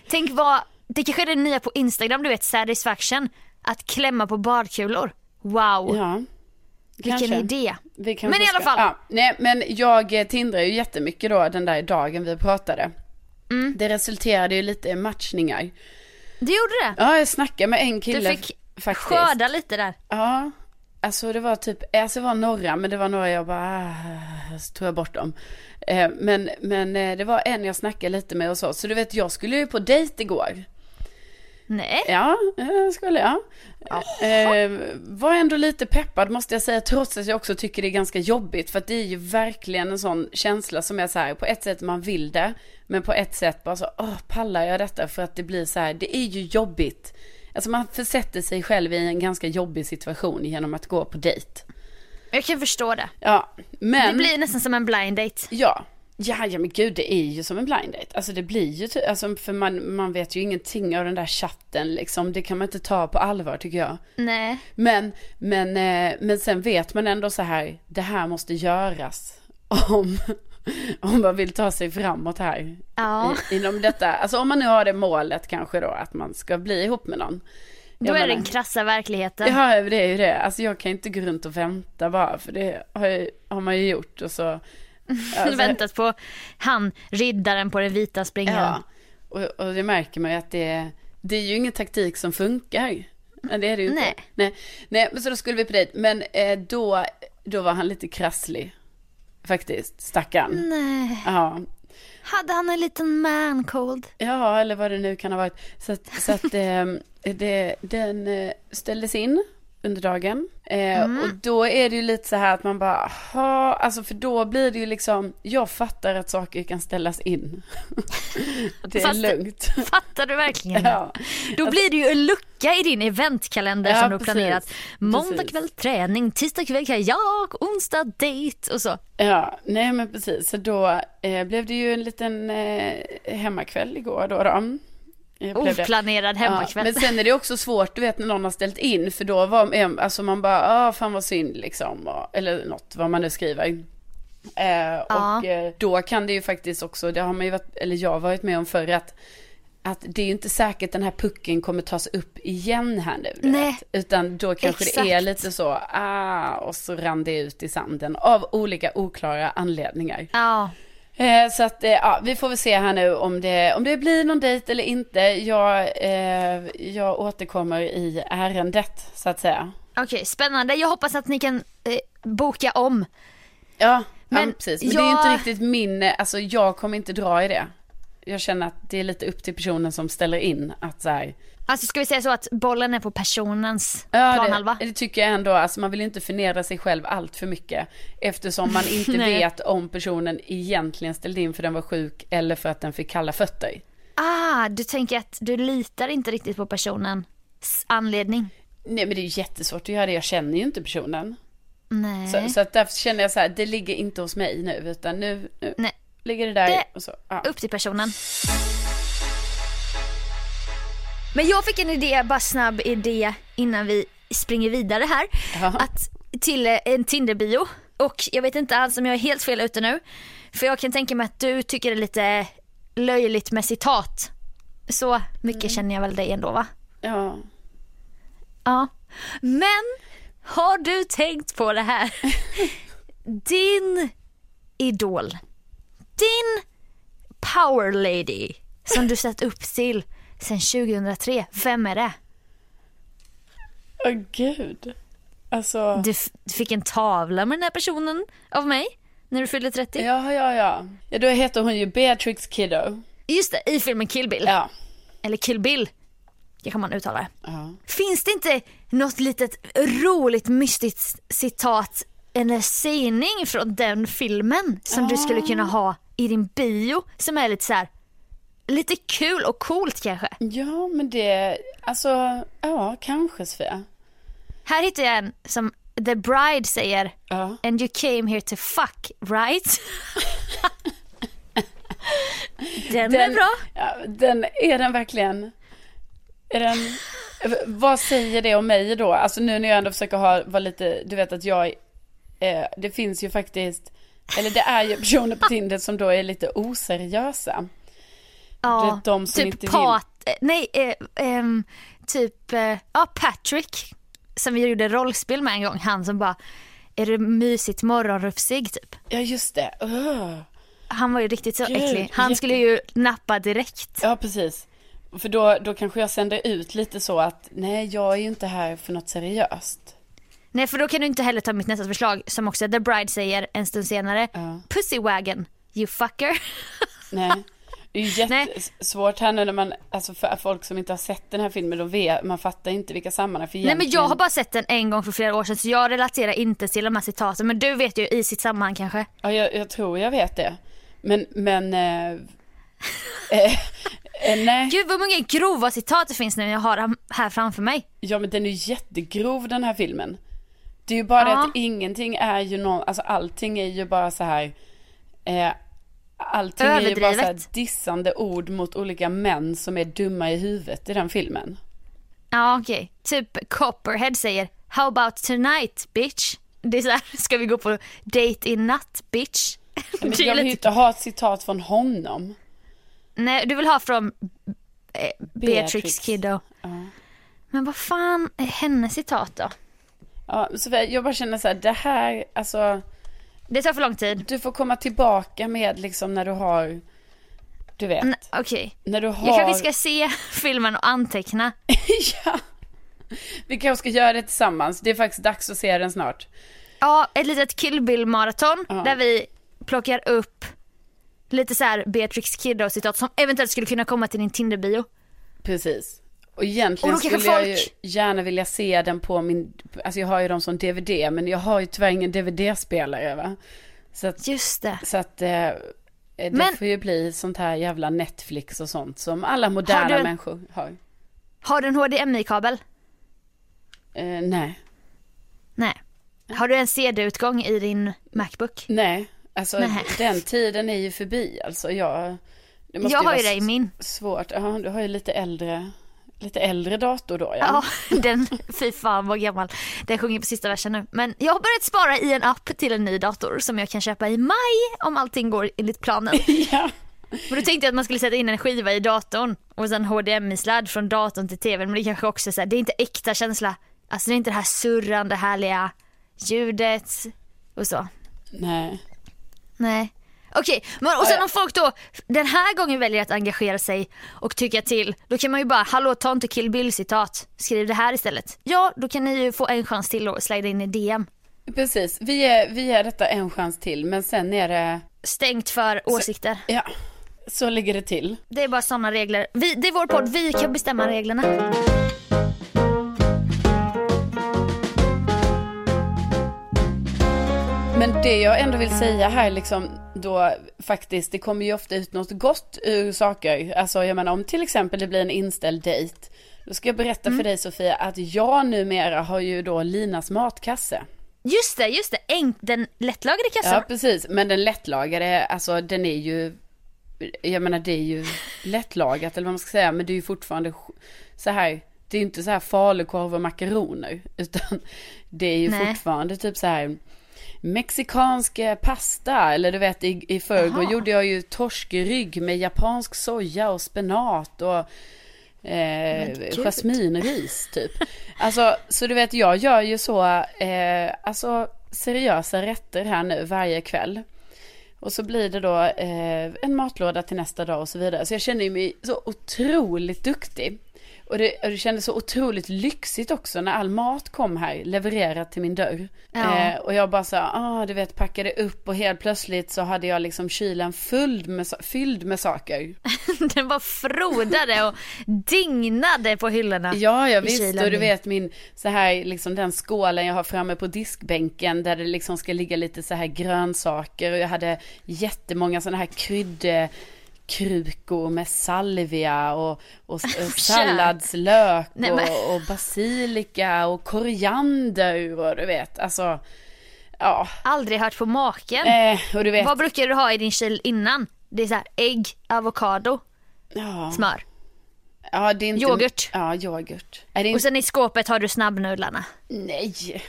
Tänk vad, det kanske är det nya på Instagram, du vet satisfaction. Att klämma på badkulor. Wow, Ja, vilken kanske. idé. Men i alla fall. Ja, nej, men jag eh, tindrar ju jättemycket då den där dagen vi pratade. Mm. Det resulterade ju lite i matchningar. Du gjorde det? Ja, jag snackade med en Du kille fick faktiskt. skörda lite där. Ja, alltså det var typ, alltså det var några, men det var några jag bara, ah, så tog jag bort dem. Eh, men, men eh, det var en jag snackade lite med och så, så du vet jag skulle ju på dejt igår. Nej. Ja, eh, skulle jag. Eh, var ändå lite peppad måste jag säga, trots att jag också tycker det är ganska jobbigt. För att det är ju verkligen en sån känsla som är så här, på ett sätt man vill det, men på ett sätt bara så, åh, pallar jag detta? För att det blir så här, det är ju jobbigt. Alltså man försätter sig själv i en ganska jobbig situation genom att gå på dejt. Jag kan förstå det. Ja, men... Det blir nästan som en blind date. Ja. Ja, ja men gud det är ju som en blind date. Alltså det blir ju, alltså för man, man vet ju ingenting av den där chatten liksom. Det kan man inte ta på allvar tycker jag. Nej. Men, men, eh, men sen vet man ändå så här, det här måste göras. Om, om man vill ta sig framåt här. Ja. I, inom detta, alltså om man nu har det målet kanske då, att man ska bli ihop med någon. Då är det den krassa verkligheten. Ja, det är ju det. Alltså jag kan inte gå runt och vänta bara, för det har, jag, har man ju gjort och så. Alltså, Väntat på han, riddaren på den vita springaren. Ja, och, och det märker man ju att det, det är ju ingen taktik som funkar. Men det är det ju Nej. inte. Nej. Nej, men så då skulle vi på dejt. Men eh, då, då var han lite krasslig. Faktiskt, stackarn. Nej. Ja. Hade han en liten man cold? ja, eller vad det nu kan ha varit. Så att, så att eh, det, den eh, ställdes in. Under dagen. Eh, Och då är det ju lite så här att man bara, ha, alltså för då blir det ju liksom, jag fattar att saker kan ställas in. det är Fast- lugnt. Fattar du verkligen? Ja. Då blir det ju en lucka i din eventkalender Ja, som du har precis. planerat. Måndag Precis. kväll träning, tisdag kväll kajak, onsdag date och så. Ja, nej men precis. Så då eh, blev det ju en liten eh, hemmakväll igår då. då. Oplanerad hemmakväll. Ja, men sen är det också svårt, du vet när någon har ställt in, för då var alltså man bara, ah fan vad synd liksom, eller något, vad man nu skriver. Eh, Och eh, då kan det ju faktiskt också, det har man ju varit, eller jag har varit med om förr, att, att det är ju inte säkert den här pucken kommer tas upp igen här nu. Nej. Vet. Utan då kanske det är Exakt. lite så, ah, och så rann det ut i sanden av olika oklara anledningar. Ja, Eh, så att, eh, ja, vi får väl se här nu om det, om det blir någon dejt eller inte. Jag, eh, jag återkommer i ärendet, så att säga. okej spännande. Jag hoppas att ni kan eh, boka om. Ja, men, ja, precis. Men det är ju jag- inte riktigt min, alltså jag kommer inte dra i det. Jag känner att det är lite upp till personen som ställer in att så här, Alltså ska vi säga så att bollen är på personens Ja, planhalva? det, det tycker jag ändå. Alltså man vill inte förnedra sig själv allt för mycket. Eftersom man inte vet om personen egentligen ställde in för den var sjuk eller för att den fick kalla fötter. Ah, du tänker att du litar inte riktigt på personens anledning? Nej men det är jättesvårt att göra det. Jag känner ju inte personen. Nej. Så, så att därför känner jag så här, det ligger inte hos mig nu, utan nu, nu Nej. ligger det där Det- och så. Ja. Upp till personen. Men jag fick en idé, bara snabb idé innan vi springer vidare här. Ja. Att, till en Tinder-bio. Och jag vet inte alls om jag är helt fel ute nu. För jag kan tänka mig att du tycker det är lite löjligt med citat. Så mycket känner jag väl dig ändå va? ja. Ja. Men har du tänkt på det här? Din idol, din power lady som du sett upp till sedan 2003, vem är det? Åh gud. Alltså. Du, du fick en tavla med den här personen av mig när du fyllde 30. Ja, ja, ja. Ja, då heter hon ju Beatrix Kiddo. Just det, i filmen Kill Bill. Ja. Eller Kill Bill, det kan man uttala det. ja. Finns det inte något litet roligt mystiskt citat eller sägning från den filmen som du skulle kunna ha i din bio som är lite så här lite kul och coolt kanske? Ja, men det, alltså, ja, kanske Sofia. Här hittar jag en som The Bride säger Ja. And you came here to fuck, right? den, är bra. Ja, den, är den verkligen, är den, vad säger det om mig då? Alltså nu när jag ändå försöker ha, vara lite, du vet att jag, eh, det finns ju faktiskt, eller det är ju personer på Tinder som då är lite oseriösa. Ja, de som typ inte. Pat, eh, nej, eh, ehm, typ, eh, ja Patrick som vi gjorde rollspel med en gång, han som bara, är det mysigt morgonrufsig typ? Ja, just det. Ugh. Han var ju riktigt så Gud, äcklig. Han jätte- skulle ju nappa direkt. Ja, precis. För då, då kanske jag sänder ut lite så att, nej, jag är ju inte här för något seriöst. Nej för då kan du inte heller ta mitt nästa förslag som också The Bride säger en stund senare. Ja. Pussy wagon, you fucker. Nej. Det är ju jättesvårt här nu när man, alltså för folk som inte har sett den här filmen, de vet, man fattar inte vilka sammanhang. För Nej men jag egentligen- har bara sett den en gång för flera år sedan så jag relaterar inte till de här citaten men du vet ju i sitt sammanhang kanske. Ja, jag, jag tror jag vet det. Men, men, eh, eh, eh, nej. Gud vad många grova citat det finns nu när jag har dem här framför mig. Ja, men den är ju jättegrov den här filmen. Det är ju bara det Ja. att ingenting är ju någon, alltså allting är ju bara så här, eh, allting är ju bara så här Överdrivet. dissande ord mot olika män som är dumma i huvudet i den filmen. Ja okej, typ Copperhead säger How about tonight bitch? Det är så här, ska vi gå på date i natt bitch? Men jag vill ju inte ha ett citat från honom. Nej du vill ha från eh, Beatrix, Beatrix. Kiddo. Ja. Men vad fan är hennes citat då? Ja, så jag bara känner så här, det här, alltså, Det tar för lång tid. du får komma tillbaka med liksom när du har, du vet, N- Okej, du har... jag kanske ska se filmen och anteckna. ja. Vi kanske ska göra det tillsammans, det är faktiskt dags att se den snart. Ja, ett litet Kill Bill maraton Ja. där vi plockar upp lite så här Beatrix Kiddo citat som eventuellt skulle kunna komma till din Tinder-bio. Precis. Och egentligen kanske skulle jag ju gärna vilja se den på min, alltså jag har ju dem som DVD, men jag har ju tyvärr ingen DVD-spelare va. Så att, Just det. så att eh, det Men- får ju bli sånt här jävla Netflix och sånt som alla moderna du en- människor har. Har du en HDMI-kabel? Eh, nej, Nej. Har du en CD-utgång i din Macbook? nej, alltså Nej. den tiden är ju förbi alltså. Jag, Jag har ju det i min. Svårt, ja du har ju lite äldre, lite äldre dator då ja. Ja, den, fy fan vad gammal. Den sjunger på sista versen nu. Men jag har börjat spara i en app till en ny dator som jag kan köpa i maj om allting går enligt planen. ja. Men då tänkte jag att man skulle sätta in en skiva i datorn och sen HDMI-sladd från datorn till tvn. Men det kanske också är så här, det är inte äkta känsla. Alltså det är inte det här surrande härliga ljudet och så. Nej. Nej. Okej, men och sen om folk då den här gången väljer att engagera sig och tycka till, då kan man ju bara, hallå ta inte Kill Bill citat, skriv det här istället. Ja, då kan ni ju få en chans till att slida in i DM. Precis, vi är, vi är detta en chans till, men sen är det, Stängt för åsikter. ja, så ligger det till. Det är bara sådana regler. Vi, det är vår podd, vi kan bestämma reglerna. Men det jag ändå vill säga här liksom då faktiskt, det kommer ju ofta ut något gott ur saker. Alltså jag menar om till exempel det blir en inställd dejt. Då ska jag berätta för dig Sofia att jag numera har ju då Linas matkasse. Just det, just det. Enk, den lättlagade kassan. Ja precis, men den lättlagade, alltså den är ju, jag menar det är ju lättlagat eller vad man ska säga, men det är ju fortfarande så här, det är ju inte så här falukorv och makaroner, utan det är ju Nej. fortfarande typ så här mexikansk eh, pasta, eller du vet i, i förrgår gjorde jag ju torskrygg med japansk soja och spenat och Eh, jasminris typ. Alltså, så du vet jag gör ju så, eh, alltså seriösa rätter här nu varje kväll. Och så blir det då eh, en matlåda till nästa dag och så vidare. Så jag känner mig så otroligt duktig. Och det, och det kändes så otroligt lyxigt också när all mat kom här levererat till min dörr. Ja. Eh, och jag bara så ah, du vet packade upp och helt plötsligt så hade jag liksom kylen fylld med, fylld med saker. Den bara frodade och dignade på hyllorna. Ja, ja i visst. kylen Och du vet min, så här, liksom den skålen jag har framme på diskbänken där det liksom ska ligga lite så här grönsaker. Och jag hade jättemånga sådana här kryddkrukor med salvia och, och, och salladslök Nej, men- och, och basilika och koriander och du vet, alltså, ja. Aldrig hört på maken. Eh, och du vet, Vad brukar du ha i din kyl innan? Det är så här ägg, avokado, ja, smör. ja, det är inte, yoghurt. Ja, yoghurt. Det Och inte, sen i skåpet har du snabbnudlarna. Nej.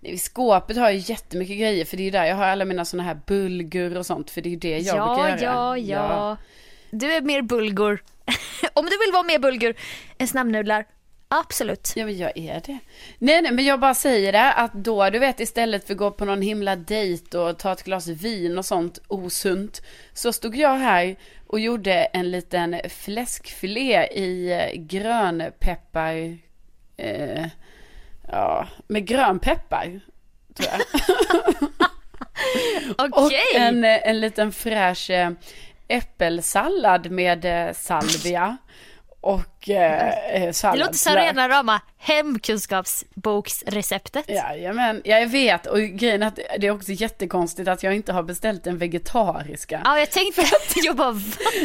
I skåpet har jag jättemycket grejer för det är ju där jag har alla mina sådana här bulgur och sånt för det är ju det jag ja, brukar göra. ja, ja. Du är mer bulgur. Om du vill vara mer bulgur än snabbnudlar, absolut. Ja men jag är det. Nej nej men jag bara säger det att då du vet istället för att gå på någon himla dejt och ta ett glas vin och sånt osunt. Så stod jag här och gjorde en liten fläskfilé i eh, grönpeppar. Eh, ja, med grönpeppar. Tror jag. Och Okej. en, eh, en liten fräsch eh, äppelsallad med eh, salvia. Och eh, eh, Det låter som rena rama hemkunskapsboksreceptet. Jajamän, jag vet. Och grejen är att det är också jättekonstigt att jag inte har beställt den vegetariska. Ja, jag tänkte att jag bara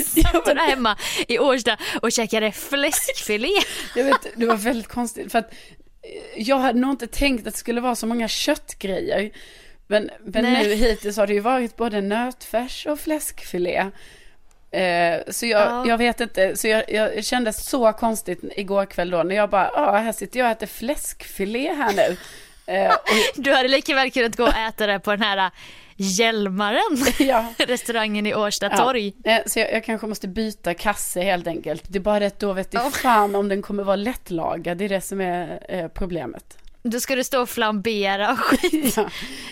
satt där hemma i Årsta och käkade fläskfilé. Jag vet, det var väldigt konstigt för att jag hade nog inte tänkt att det skulle vara så många köttgrejer. Men, men Nej. nu hittills har det ju varit både nötfärs och fläskfilé. Eh, så jag, Ja. jag vet inte, så jag, jag kände så konstigt igår kväll då när jag bara, ja här sitter jag och äter fläskfilé här nu. Eh, och, Du hade lika väl kunnat gå och äta det på den här äh, Hjälmaren, ja, restaurangen i Årsta Ja, torg. eh, Så jag, jag kanske måste byta kasse helt enkelt. Det är bara det att då vet jag fan om den kommer vara lättlagad. Det är det som är eh, problemet. Då ska du stå och flambera och skit. Ja.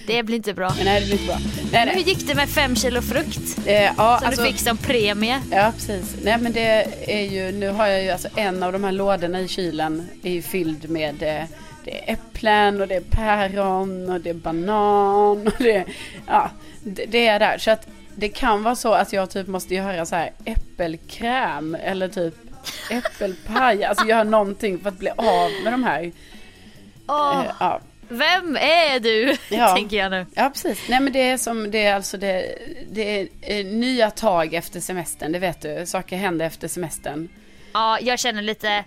Det blir inte bra. Men nej, det blir inte bra. Nej, Men hur nej. gick det med fem kilo frukt Eh, ja, som alltså, du fick som premie? ja, precis. Nej, men det är ju, nu har jag ju alltså en av de här lådorna i kylen är ju fylld med eh, det är äpplen och det är päron och det är banan och det, ja, det, det är där. Så att det kan vara så att jag typ måste göra så här äppelkräm eller typ Äppelpaj, alltså göra någonting för att bli av med de här. Eh, ja. Vem är du? Ja. Tänker jag nu. ja, precis. Nej men det är som, det är alltså det, det är eh, nya tag efter semestern, det vet du. Saker händer efter semestern. Ja, jag känner lite,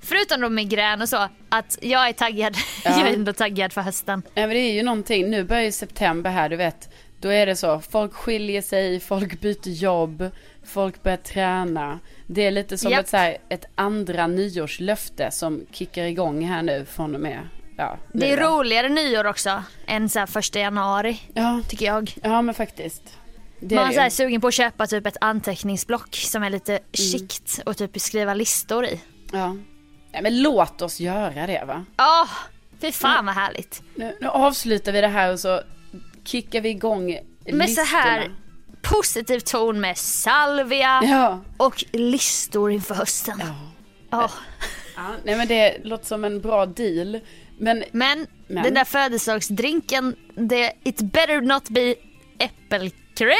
förutom då migrän och så, att jag är taggad. Ja. Jag är ändå taggad för hösten. Nej men det är ju någonting, nu börjar ju september här, du vet. Då är det så, folk skiljer sig, folk byter jobb, folk börjar träna. Det är lite som Japp. ett, så här, ett andra nyårslöfte som kickar igång här nu från och med, ja. Det är roligare nyår också än så första januari, Ja, tycker jag. ja men faktiskt. Det Man är är så sugen på att köpa typ ett anteckningsblock som är lite Mm. chict och typ skriva listor i. Ja. Nej men låt oss göra det va. Åh, fy fan vad härligt. Nu, nu avslutar vi det här och så kickar vi igång Med så listorna. här positiv ton med salvia Ja. och listor inför hösten. ja. Ja. ja. Nej men det låter som en bra deal. Men Men, Men. den där födelsedagsdrinken, det, it better not be äppelkräm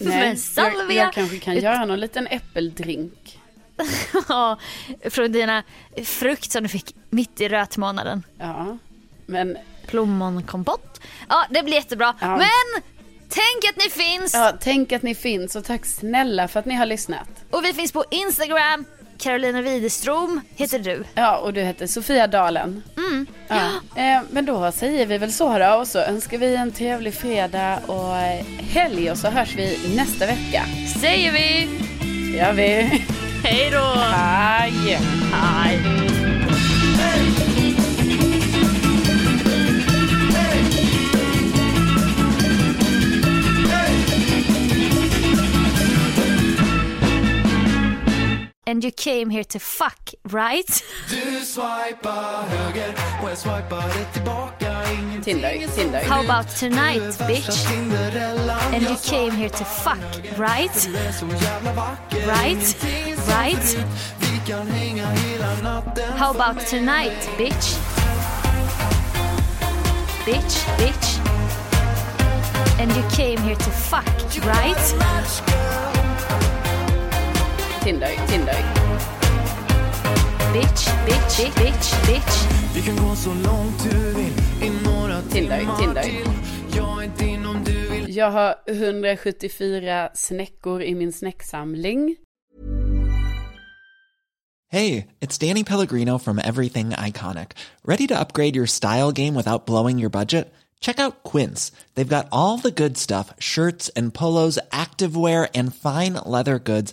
nej, med jag, salvia. jag kanske kan göra någon liten äppeldrink. Ja, från dina frukt som du fick mitt i rötmånaden. Ja. Men Plommonkompott. Ja, det blir jättebra. Ja. Men tänk att ni finns! ja, tänk att ni finns och tack snälla för att ni har lyssnat. Och vi finns på Instagram. Carolina Widerström heter du. Ja, och du heter Sofia Dalen. Mm. Ja. Eh, men då säger vi väl så då och så önskar vi en trevlig fredag och eh, helg och så hörs vi nästa vecka. Säger vi. Gör vi. Hej då! Hej! Hej. And you came here to fuck, right? Tinder, Tinder. How about tonight, bitch? And you came here to fuck, right? Right? Right? How about tonight, bitch? Bitch, bitch. And you came here to fuck, right? Tinder, Tinder. Bitch, bitch, bitch, bitch, bitch. Vi kan gå så långt du vill i några Tinder, timmar Tinder. till Jag är din om du vill Jag har 174 snäckor i min snäcksamling. Hey, it's Danny Pellegrino from Everything Iconic. Ready to upgrade your style game without blowing your budget? Check out Quince. They've got all the good stuff shirts and polos, activewear, and fine leather goods,